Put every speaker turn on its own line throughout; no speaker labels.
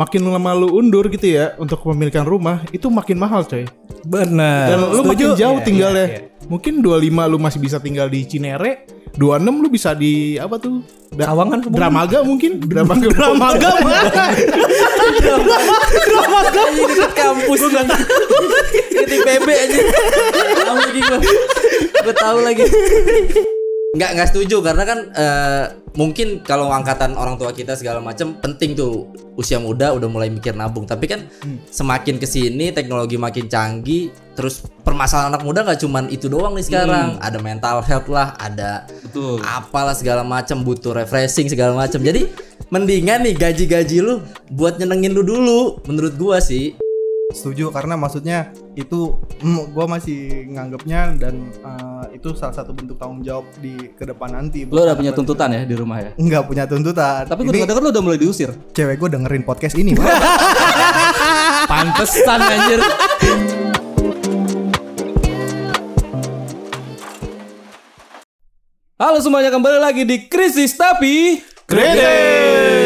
makin lama lu undur gitu ya untuk pemilikan rumah itu makin mahal coy.
Benar.
Dan lu makin jauh
Iya,
tinggalnya.
iya, iya.
Mungkin 25 lu masih bisa tinggal di Cinere, 26 lu bisa di apa tuh? Da-
Sawangan semua.
Dramaga mungkin, Dramaga. Dramaga
Aja deket kampus Deket IPB aja Tahu lagi gue Gue tahu lagi Nggak, nggak setuju karena kan eh, mungkin kalau angkatan orang tua kita segala macam penting tuh usia muda udah mulai mikir nabung. Tapi kan semakin ke sini teknologi makin canggih terus permasalahan anak muda nggak cuman itu doang nih sekarang. Ada mental health lah ada
Betul.
apalah segala macam butuh refreshing segala macam jadi mendingan nih gaji-gaji lu buat nyenengin lu dulu menurut gua sih
setuju karena maksudnya itu mm, gue masih nganggapnya dan eh, itu salah satu bentuk tanggung jawab di ke depan nanti
Lo udah punya tuntutan ya di rumah ya?
nggak punya tuntutan
Tapi gue denger lo udah mulai diusir.
cewek gue dengerin podcast ini.
Pantesan anjir. Halo semuanya kembali lagi di Krisis Tapi
Kritis.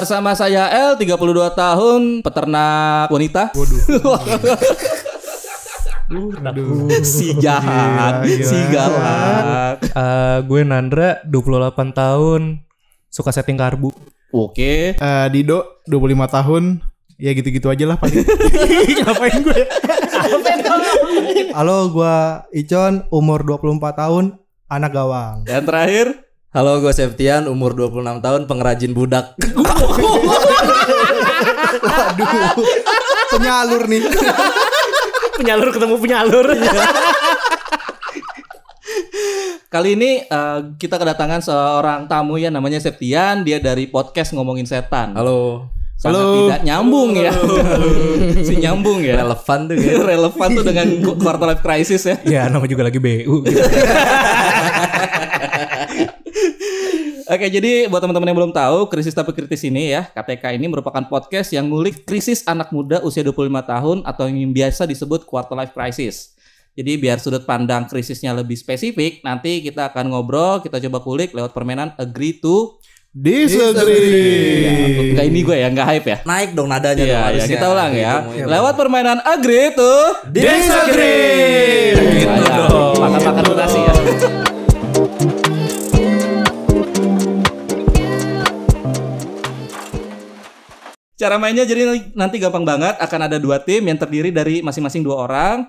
Bersama saya L 32 tahun peternak wanita. Waduh. si jahat,
Gila, gila.
si galak.
Eh, gue Nandra 28 tahun suka setting karbu.
Oke.
Eh, Dido 25 tahun. Ya gitu-gitu aja lah paling. Ngapain gue?
halo gue Icon umur 24 tahun anak gawang
Dan terakhir
halo gue Septian umur 26 tahun pengrajin budak
aduh penyalur nih
Penyalur ketemu penyalur.
Kali ini eh, kita kedatangan seorang tamu ya namanya Septian, dia dari podcast ngomongin setan.
halo
Sangat
Halo.
tidak nyambung ya. si nyambung ya.
relevan tuh ya
Relevan tuh dengan quarter life crisis ya.
ya nama juga lagi BU. gitu.
Oke, jadi buat teman-teman yang belum tahu, Krisis Tapi Kritis ini ya, KTK ini merupakan podcast yang ngulik krisis anak muda usia 25 tahun atau yang biasa disebut quarter life crisis. Jadi biar sudut pandang krisisnya lebih spesifik, nanti kita akan ngobrol, kita coba kulik lewat permainan agree to
Disagree.
Enggak ini gue ya, enggak hype ya.
naik dong nadanya
Iya,
dong
ya,
harusnya.
kita ulang ya.
Gitu,
Lewat permainan agree to
Disagree.
Gitu dong. Cara mainnya jadi nanti gampang banget akan ada dua tim yang terdiri dari masing-masing dua orang.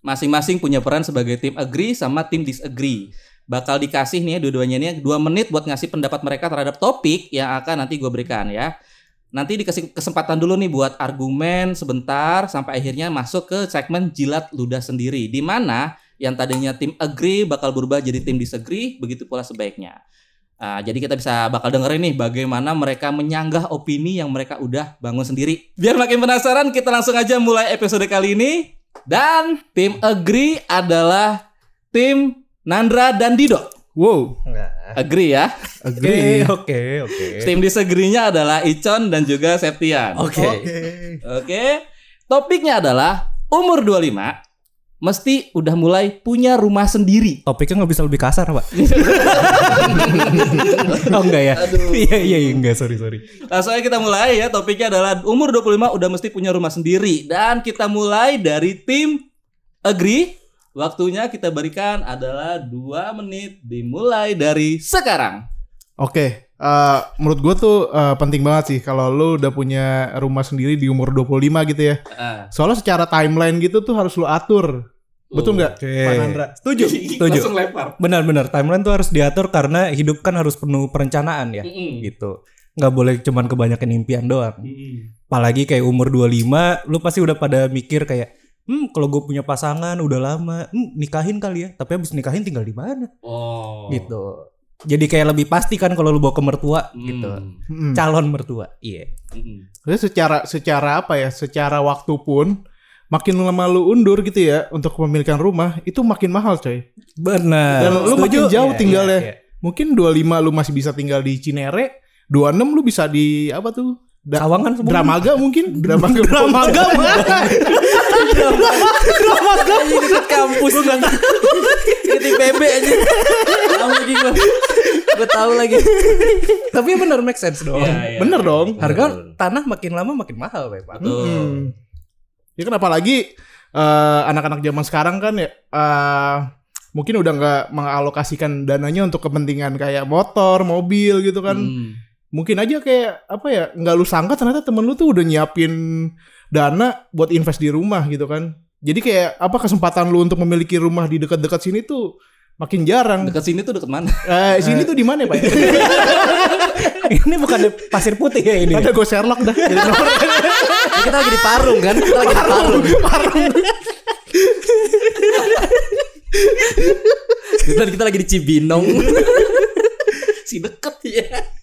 Masing-masing punya peran sebagai tim agree sama tim disagree. Bakal dikasih nih ya dua-duanya ini dua menit buat ngasih pendapat mereka terhadap topik yang akan nanti gue berikan ya. Nanti dikasih kesempatan dulu nih buat argumen sebentar sampai akhirnya masuk ke segmen jilat ludah sendiri. Di mana yang tadinya tim agree bakal berubah jadi tim disagree, begitu pula sebaiknya. Nah, jadi kita bisa bakal dengerin nih bagaimana mereka menyanggah opini yang mereka udah bangun sendiri. Biar makin penasaran, kita langsung aja mulai episode kali ini. Dan tim agree adalah tim Nandra dan Dido.
Wow.
Agree ya.
Agree.
Oke, oke.
Tim disagree-nya adalah Icon dan juga Septian.
Oke.
Oke. Topiknya adalah umur 25 mesti udah mulai punya rumah sendiri.
Topiknya nggak bisa lebih kasar, Pak. oh enggak ya? Iya, iya, iya, enggak, sorry, sorry.
Langsung aja kita mulai ya. Topiknya adalah umur 25 udah mesti punya rumah sendiri dan kita mulai dari tim agree. Waktunya kita berikan adalah 2 menit dimulai dari sekarang.
Oke, eh, menurut gue tuh eh, penting banget sih kalau lu udah punya rumah sendiri di umur 25 gitu ya.
Ah.
Soalnya secara timeline gitu tuh harus lu atur. Betul nggak?
Oke.
Pak Nandra?
Setuju, setuju.
Langsung lempar.
Benar-benar timeline tuh harus diatur karena hidup kan harus penuh perencanaan ya.
Mm-mm.
Gitu. Nggak boleh cuman kebanyakan impian doang. Apalagi kayak umur 25, lu pasti udah pada mikir kayak, hmm kalau gue punya pasangan udah lama, hmm nikahin kali ya. Tapi abis nikahin tinggal di mana?
Oh.
Gitu. Jadi kayak lebih pasti kan kalau lu bawa ke mertua gitu.
Hmm.
Calon mertua. Iya.
Mm-mm.
Jadi secara secara apa ya? Secara waktu pun makin lama lu undur gitu ya untuk pemilikan rumah itu makin mahal coy.
Benar.
Dan lu makin jauh
Iya,
tinggalnya.
iya, iya.
Mungkin 25 lu masih bisa tinggal di Cinere, 26 lu bisa di apa tuh? Da-
Sawangan semua.
Dramaga mungkin, Dramaga. Dramaga
Aja deket kampus Deket IPB aja Tahu lagi gue tahu lagi.
Tapi bener make sense dong.
Iya, iya.
Bener dong.
Harga tanah makin lama makin mahal, Pak.
Hmm. Ya kan apalagi eh, anak-anak zaman sekarang kan ya eh, mungkin udah nggak mengalokasikan dananya untuk kepentingan kayak motor, mobil gitu kan.
Hmm.
Mungkin aja kayak apa ya nggak lu sangka ternyata temen lu tuh udah nyiapin dana buat invest di rumah gitu kan. Jadi kayak apa kesempatan lu untuk memiliki rumah di dekat-dekat sini tuh makin jarang.
Dekat sini tuh dekat mana?
Eh, sini tuh di mana ya, Pak?
ini bukan pasir putih ya ini.
Ada gue Sherlock dah. Jadi
kita lagi di Parung kan? Kita lagi di Parung. kita, kita lagi di Cibinong.
si deket ya.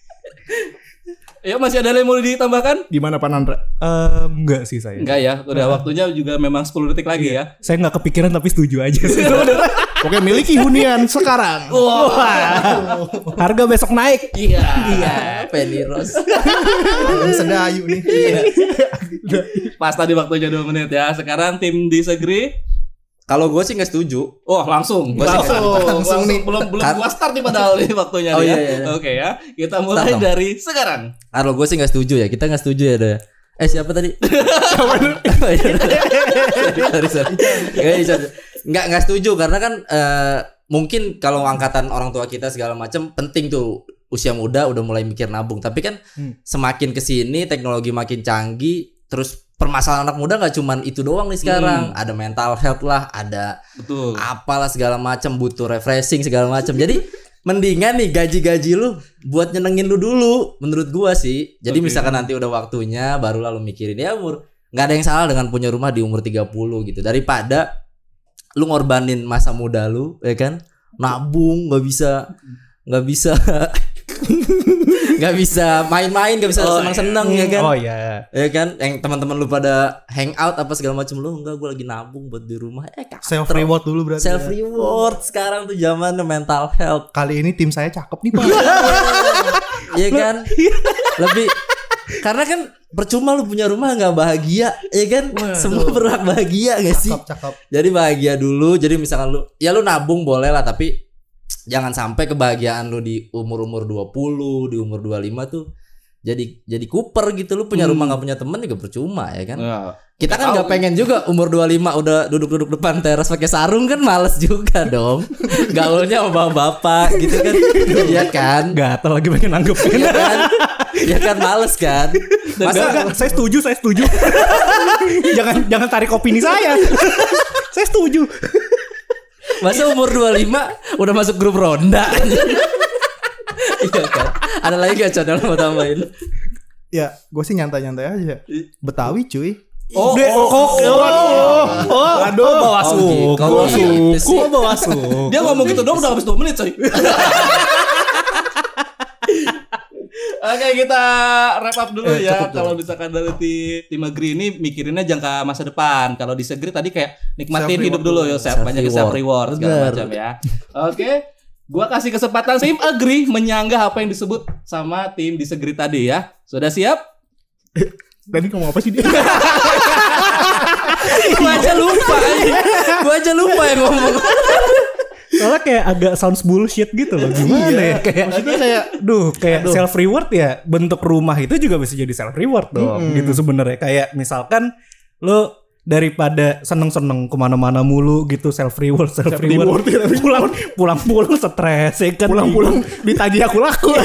Ya masih ada yang mau ditambahkan?
Di mana Pak Nandra?
Eh, enggak sih saya.
Enggak ya, udah waktunya juga memang 10 detik lagi ya.
Saya nggak kepikiran tapi setuju aja sih.
Oke, miliki hunian sekarang.
Wah. Harga besok naik.
Iya.
Iya, Penny Rose.
Sedayu nih.
Pas tadi waktunya 2 menit ya. Sekarang tim disagree.
Kalau gue sih nggak setuju.
Oh langsung, gua sih
Langsung,
nggak-
langsung nih.
belum belum gua start nih padahal nih waktunya
Oh,
nih ya.
iya, iya.
Oke ya, kita mulai
Start dong.
dari sekarang.
Kalau gue sih nggak setuju ya. Kita nggak setuju ya deh. Eh siapa tadi? Oh, iya. sorry sorry. Nggak bisa. Nggak nggak setuju karena kan eh, mungkin kalau angkatan orang tua kita segala macam penting tuh usia muda udah mulai mikir nabung. Tapi kan semakin ke sini teknologi makin canggih, terus permasalahan anak muda nggak cuman itu doang nih sekarang. Ada mental health lah, ada
Betul.
apalah segala macam butuh refreshing segala macam jadi mendingan nih gaji-gaji lu buat nyenengin lu dulu menurut gua sih jadi
Oke.
misalkan nanti udah waktunya baru lalu mikirin ya umur nggak ada yang salah dengan punya rumah di umur 30 gitu daripada lu ngorbanin masa muda lu ya kan nabung nggak bisa nggak bisa nggak bisa main-main nggak bisa seneng-seneng ya kan
Oh iya.
ya kan yang teman-teman lu pada hangout apa segala macam lu enggak gue lagi nabung buat di rumah eh kak
Self reward dulu berarti.
self
ya.
reward sekarang tuh zamannya mental health
Kali ini tim saya cakep nih, Pak.
Iya kan lebih karena kan percuma lu punya rumah nggak bahagia ya kan semua berhak bahagia gak sih
cakep, cakep.
jadi bahagia dulu jadi misalkan lu ya lu nabung boleh lah tapi jangan sampai kebahagiaan lu di umur-umur 20 di umur 25 tuh jadi jadi kuper gitu. Lu punya rumah nggak punya temen juga percuma ya kan?
Ya.
kita kan nggak pengen juga umur 25 udah duduk-duduk depan teras pakai sarung kan males juga dong. Gaulnya sama bapak bapak gitu kan. Iya kan?
Gatel lagi pengen nanggepin.
iya kan? Iya kan males kan?
Masa enggak, saya setuju, saya setuju. jangan jangan tarik opini saya. saya setuju.
Masa umur 25 udah masuk grup ronda iya kan ada lagi gak channel mau tambahin
Ya, gue sih nyantai-nyantai aja. Betawi cuy.
Oh, oh, oh, oh, oh, aduh, bawa
Oh,
suku,
gitu. Kalau gitu sih.
Kok bawa suku.
Dia ngomong gitu dong udah habis 2 menit coy. Oke kita wrap up dulu
Eh,
ya. Kalau misalkan dari ti- tim agree ini mikirinnya jangka masa depan Kalau disagree tadi kayak nikmatin
Self
hidup dulu ya self, Banyak self reward segala
Bener.
macam ya Oke Gua kasih kesempatan tim agree menyanggah apa yang disebut sama tim disagree tadi ya Sudah siap?
Tadi ngomong apa sih dia?
gua aja lupa aja. gua aja lupa yang ngomong
Soalnya kayak agak sounds bullshit gitu loh. Gimana ya? Kayak
Maksudnya kayak
Duh, kayak self reward ya. Bentuk rumah itu juga bisa jadi self reward dong. Gitu sebenarnya. Kayak misalkan lo daripada seneng-seneng ke mana-mana mulu gitu self reward self reward
reward, ya,
pulang pulang pulang stres ya kan
pulang-pulang ditagih aku laku.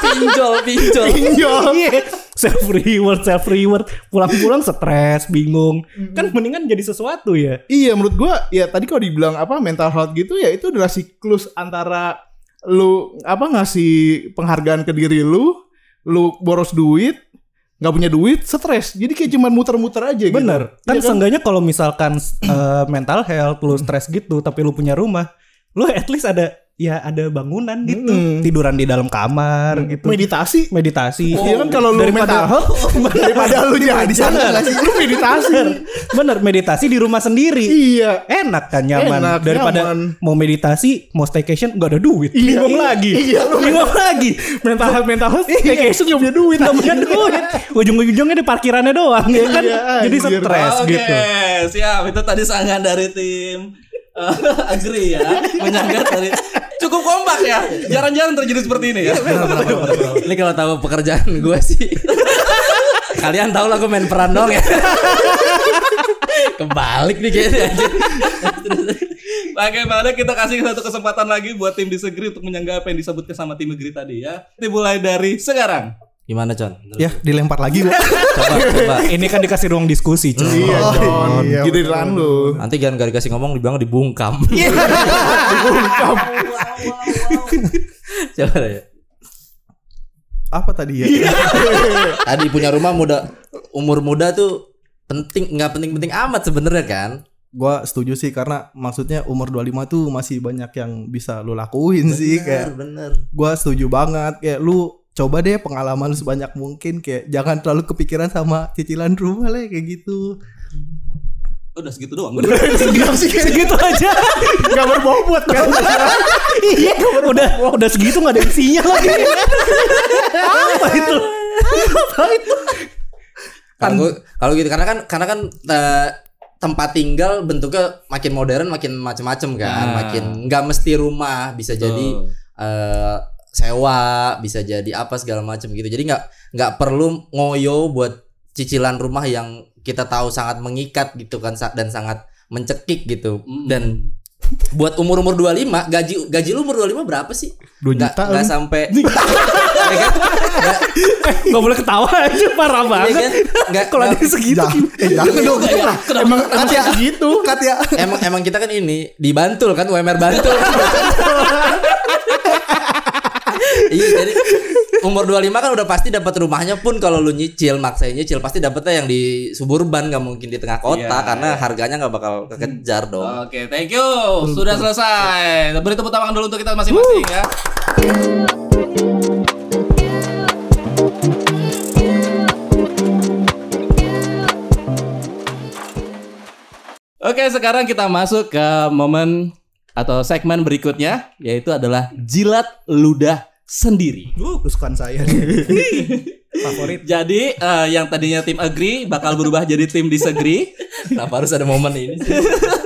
pinjol pinjol
Pinjol.
Iya, self reward self reward pulang-pulang stres bingung kan mendingan jadi sesuatu ya
Iya menurut gua ya tadi kalau dibilang apa mental health gitu ya itu adalah siklus antara lu apa ngasih penghargaan ke diri lu, lu boros duit, nggak punya duit, stres. Jadi kayak cuman muter-muter aja gitu.
Bener. Kan
Iya
seenggaknya kalau misalkan eh, mental health lu stres gitu tapi lu punya rumah, lu at least ada ya ada bangunan gitu.
Mm.
Tiduran di dalam kamar gitu.
Meditasi.
Meditasi.
Iya kan kalau lu
daripada
mental health daripada lu jalan di sana? Lu meditasi.
Bener, meditasi di rumah sendiri.
iya.
Enak kan nyaman
Enak,
daripada
nyaman.
mau meditasi mau staycation nggak ada duit
Iya,
bingung
iya,
lagi
iya, lu
bingung lagi
Mental health mental health kayak esok nggak punya duit.
nggak punya duit ujung-ujungnya di parkirannya doang ya kan
Iya,
jadi
anjir.
stres
Oke,
gitu
siap. Itu tadi sangat dari tim agree ya. Menyangga dari cukup kompak ya. Jarang-jarang terjadi seperti ini ya.
Ini kalau tahu pekerjaan gue sih. Kalian tahu lah gue main peran dong ya. Kebalik nih kayaknya.
Bagaimana kita kasih satu kesempatan lagi buat tim disagree untuk menyangga apa yang disebutkan sama tim agree tadi ya. Dimulai dari sekarang.
Gimana Con?
Ya, dilempar lagi gua.
Coba, coba.
Ini kan dikasih ruang diskusi, Con.
Iya,
Oh,
John.
iya,
Giliran lu.
Nanti jangan gak dikasih ngomong dibilang dibungkam. Coba ya.
Apa tadi ya?
Tadi punya rumah muda umur muda tuh penting nggak penting-penting amat sebenarnya kan?
gua setuju sih karena maksudnya umur 25 tuh masih banyak yang bisa lu lakuin sih kayak
bener.
gua setuju banget kayak lu coba deh pengalaman sebanyak mungkin kayak jangan terlalu kepikiran sama cicilan rumah lah kayak gitu.
Udah segitu doang.
segitu, segitu aja.
Gak berbobot kan.
iya, udah udah segitu nggak ada isinya lagi. Apa itu? Apa itu?
Kalau kalau gitu karena kan karena kan eh, tempat tinggal bentuknya makin modern makin macem-macem kan,
Nah.
makin nggak mesti rumah bisa jadi eh, sewa, bisa jadi apa segala macam gitu. Jadi nggak nggak perlu ngoyo buat cicilan rumah yang kita tahu sangat mengikat gitu kan dan sangat mencekik gitu.
Mm.
Dan buat umur-umur 25, gaji gaji lu umur 25 berapa sih?
2
Nggak
juta
nggak
lu.
sampai Ya kan? Nggak-
Gak boleh ketawa aja parah
ya
banget.
kan? Nggak-
Kalau ada segitu.
Jangan, eh, jangan dong.
Emang emang segitu.
Emang emang kita kan ini di Bantul kan UMR Bantul. Iya jadi umur 25 kan udah pasti dapat rumahnya pun kalau lu nyicil maksain nyicil pasti dapetnya yang di suburban nggak mungkin di tengah kota
Iya,
karena harganya nggak bakal kekejar dong.
Oke, thank you. Sudah selesai. Beri tepuk tangan dulu untuk kita masing-masing ya. Oke, sekarang kita masuk ke momen atau segmen berikutnya yaitu adalah jilat ludah sendiri.
Uh, kesukaan saya nih.
Favorit.
Jadi eh, yang tadinya tim agree bakal berubah jadi tim disagree.
Kenapa harus ada momen ini sih?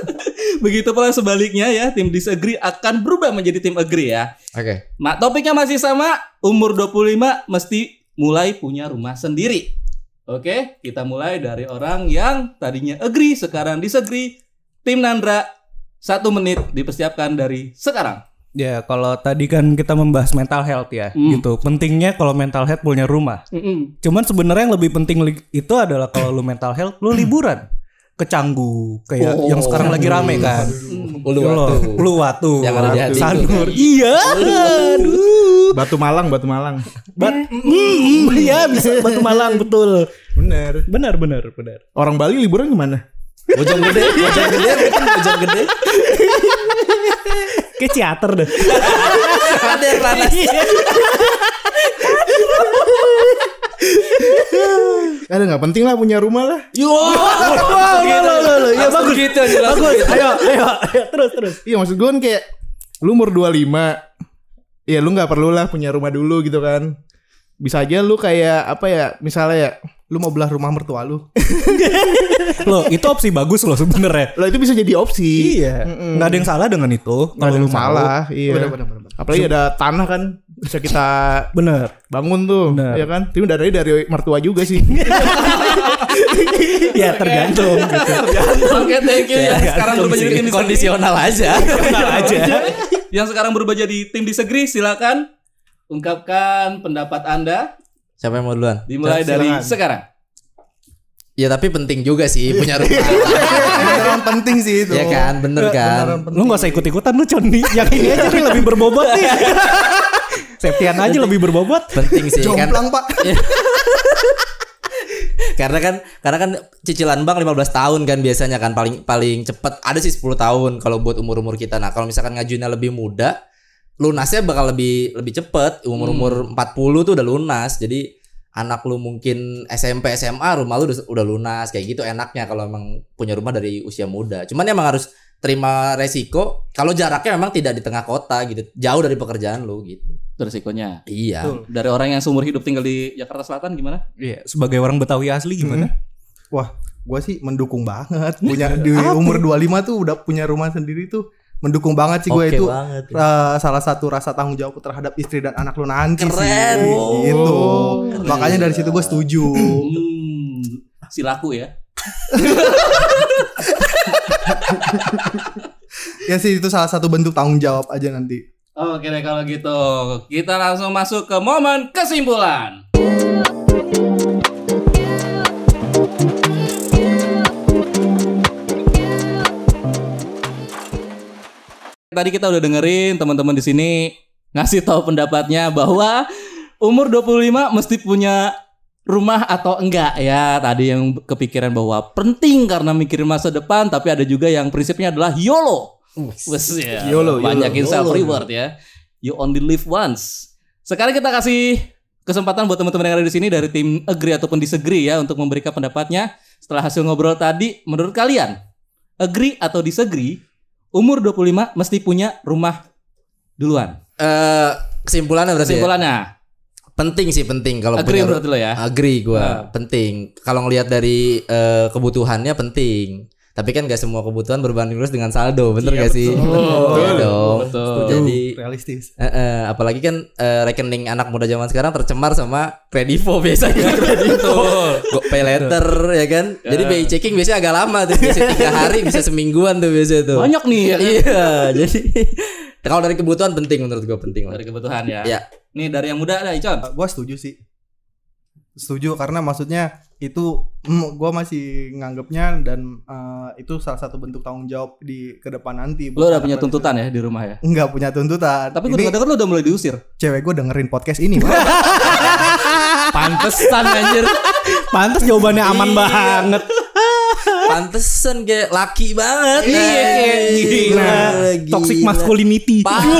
Begitu pula sebaliknya ya, tim disagree akan berubah menjadi tim agree ya.
Oke.
Mak topiknya masih sama, umur 25 mesti mulai punya rumah sendiri. Oke, kita mulai dari orang yang tadinya agree, sekarang disagree. Tim Nandra, satu menit dipersiapkan dari sekarang.
Ya, kalau tadi kan kita membahas mental health ya,
Hmm.
gitu. Pentingnya kalau mental health punya rumah.
Mm-mm.
Cuman sebenarnya yang lebih penting itu adalah kalau lu mental health, lu liburan ke Canggu kayak
Oh.
yang sekarang lagi rame kan.
Uluwatu.
Uluwatu.
Yang ada di hati itu.
Sanur. Iya. Aduh.
Batu Malang, Batu Malang.
Bat- Mm, Iya bisa Batu Malang betul.
Bener.
Benar benar benar.
Orang Bali liburan ke mana?
Bojong gede, bojong gede, bojong gede.
Kayak teater deh.
Ada yang panas.
Ada nggak penting lah punya rumah lah.
Yo.
Ya bagus
gitu aja langsung
Bagus.
gitu.
Ayo ayo ayo terus terus.
Iya maksud gue kan kayak lu umur 25 Ya lu nggak perlu lah punya rumah dulu gitu kan Bisa aja lu kayak apa ya Misalnya ya
Lu mau belah rumah mertua lu.
Loh, itu opsi bagus loh sebenarnya.
Lah itu bisa jadi opsi
Iya. Nggak ada yang salah dengan itu.
Nggak ada
lu
yang
mau.
salah Iya
Bener, bener, bener, bener.
Apalagi ada tanah kan Bisa kita
Bener.
bangun tuh
Bener.
ya kan Tapi dari dari mertua juga sih
ya tergantung gitu.
Oke, thank you ya. Sekarang berubah jadi tim
kondisional aja.
Aja.
Yang sekarang berubah jadi tim disagree, silakan ungkapkan pendapat Anda.
Siapa yang mau duluan?
Dimulai dari
Silakan.
sekarang.
Ya tapi penting juga sih punya rumah.
Beneran penting sih itu.
ya kan, bener kan.
Lu gak usah ikut-ikutan lu Coni. Yang ini aja nih lebih berbobot nih. Septian aja lebih berbobot.
Penting sih kan.
Jomplang, Pak.
Karena kan karena kan cicilan bank 15 tahun kan biasanya kan paling paling cepet ada sih 10 tahun kalau buat umur-umur kita. Nah, kalau misalkan ngajuinnya lebih muda, lunasnya bakal lebih lebih cepet. Umur-umur 40 tuh udah lunas. Jadi anak lu mungkin SMP SMA rumah lu udah, udah lunas kayak gitu enaknya kalau emang punya rumah dari usia muda. Cuman emang harus terima resiko kalau jaraknya memang tidak di tengah kota gitu. Jauh dari pekerjaan lu gitu.
Itu resikonya.
Iya.
Dari orang yang seumur hidup tinggal di Jakarta Selatan gimana?
Iya, sebagai orang Betawi asli gimana?
Wah, gue sih mendukung banget punya di umur 25 tuh udah punya rumah sendiri tuh mendukung banget sih gue itu
banget.
eh, salah satu rasa tanggung jawab terhadap istri dan anak lu nanti
Keren.
sih gitu
Keren.
makanya dari situ gue setuju
Hmm, si laku ya.
ya sih itu salah satu bentuk tanggung jawab aja nanti
Oke deh kalau gitu. Kita langsung masuk ke momen kesimpulan. Tadi kita udah dengerin teman-teman di sini ngasih tahu pendapatnya bahwa umur 25 mesti punya rumah atau enggak ya. Tadi yang kepikiran bahwa penting karena mikirin masa depan, tapi ada juga yang prinsipnya adalah YOLO. Wes ya.
YOLO,
Banyakin
YOLO.
self reward ya. You only live once. Sekarang kita kasih kesempatan buat teman-teman yang ada di sini dari tim agree ataupun disagree ya untuk memberikan pendapatnya. Setelah hasil ngobrol tadi, menurut kalian agree atau disagree? Umur 25 mesti punya rumah duluan.
Eh, kesimpulannya berarti ya?
Kesimpulannya,
penting sih penting kalau
agree
punya
menurut lo ya.
agree gua
Nah.
penting kalau ngelihat dari eh, kebutuhannya penting tapi kan gak semua kebutuhan berbanding lurus dengan saldo bener gak sih
betul.
Iya dong
Betul.
jadi
realistis
eh, eh, apalagi kan eh, rekening anak muda zaman sekarang tercemar sama kredivo biasanya kredivo go pay letter ya kan jadi BI checking biasanya agak lama tuh biasanya tiga hari bisa semingguan tuh biasanya tuh
Banyak nih ya. kan?
iya jadi kalau dari kebutuhan penting menurut gua penting lah
Dari kebutuhan ya.
ya
Nih dari yang muda ada Icon.
gue setuju sih setuju karena maksudnya itu mm, gue masih nganggapnya dan eh, itu salah satu bentuk tanggung jawab di ke depan nanti
Lo udah punya tuntutan ya di rumah ya.
nggak punya tuntutan
Tapi gue
ini
dengar lo udah mulai diusir.
cewek gue dengerin podcast ini.
Pantesan anjir.
Pantes jawabannya aman
Iya.
banget.
Pantesan kayak laki banget
Iya, kayak gila.
gila.
Toxic masculinity.
Parah,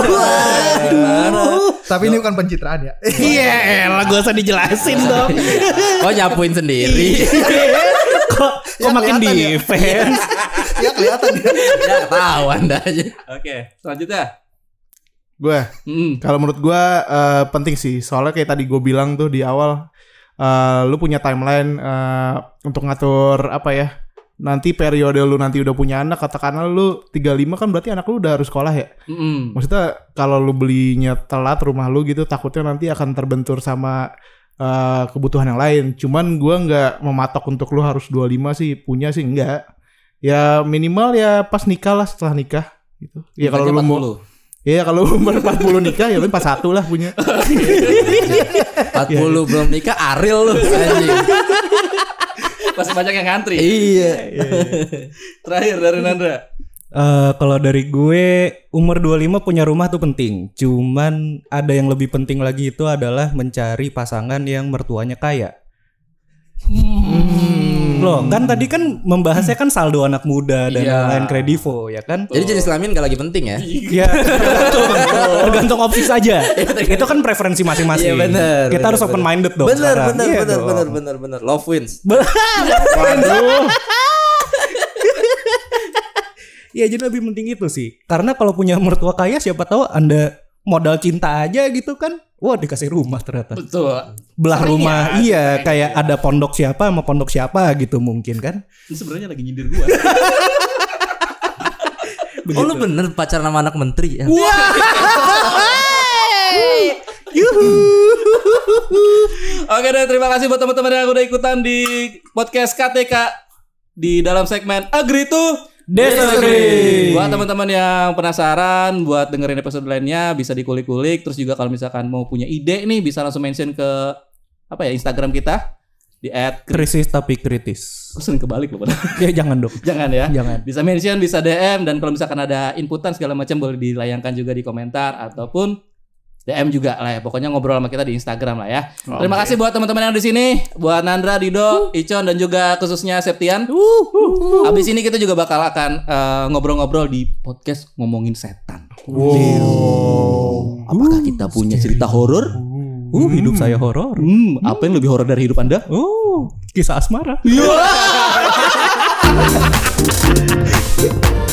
parah.
tapi ini bukan pencitraan ya
Iya, elah gak usah dijelasin dong.
Kok nyapuin sendiri?
kok kok
Ya,
makin
ya.
defense?
ya kelihatan ya
ya tahu anda aja.
Oke, selanjutnya.
Gue
Hmm.
kalau menurut gue eh, penting sih soalnya kayak tadi gue bilang tuh di awal eh, lu punya timeline eh, untuk ngatur apa ya nanti periode lu nanti udah punya anak katakanlah lu 35 kan berarti anak lu udah harus sekolah ya
Mm-mm.
maksudnya kalau lu belinya telat rumah lu gitu takutnya nanti akan terbentur sama eh, kebutuhan yang lain cuman gua nggak mematok untuk lu harus 25 sih punya sih enggak ya minimal ya pas nikah lah setelah nikah gitu ya kalau lu mau
40.
Ya kalau umur 40 nikah ya lu 41 lah punya.
40 belum nikah Aril lu anjing.
Masih banyak yang ngantri.
iya.
Terakhir dari Nandra.
Eh, kalau dari gue umur 25 punya rumah tuh penting. Cuman ada yang lebih penting lagi itu adalah mencari pasangan yang mertuanya kaya. Loh, kan tadi kan membahasnya kan saldo anak muda dan
Iya.
lain kredivo ya kan?
Jadi jenis kelamin gak lagi penting ya?
Iya, tergantung, tergantung opsi saja. itu kan preferensi masing-masing.
Iya, bener,
Kita
bener,
harus open minded dong.
Bener,
Iya
bener,
dong.
bener, bener, bener. Love wins.
Waduh.
Iya, jadi lebih penting itu sih. Karena kalau punya mertua kaya, siapa tahu anda modal cinta aja gitu kan? Wah dikasih rumah ternyata.
Betul.
Belah
Sering
rumah,
ya,
iya kayak
ya.
ada pondok siapa sama pondok siapa gitu mungkin kan?
Ini sebenarnya lagi nyindir gua.
Oh lu bener pacaran sama anak menteri ya?
Oke deh, terima kasih buat teman-teman yang udah ikutan di podcast KTK di dalam segmen Agree to
Disagree.
Buat teman-teman yang penasaran buat dengerin episode lainnya bisa dikulik-kulik terus juga kalau misalkan mau punya ide nih bisa langsung mention ke apa ya Instagram kita di
Krisis tapi kritis.
Sering kebalik loh padahal.
Ya jangan dong.
Jangan ya.
Jangan.
Bisa mention, bisa DM dan kalau misalkan ada inputan segala macam boleh dilayangkan juga di komentar ataupun DM juga lah ya. Pokoknya ngobrol sama kita di Instagram lah ya. Terima kasih buat teman-teman yang di sini, buat Nandra, Dido, Icon dan juga khususnya Septian. Abis ini kita juga bakal akan eh, ngobrol-ngobrol di podcast ngomongin setan.
Wow.
Apakah kita punya cerita horor?
Uh, hidup saya horor.
Hmm, apa yang lebih horor dari hidup Anda?
Oh, kisah asmara.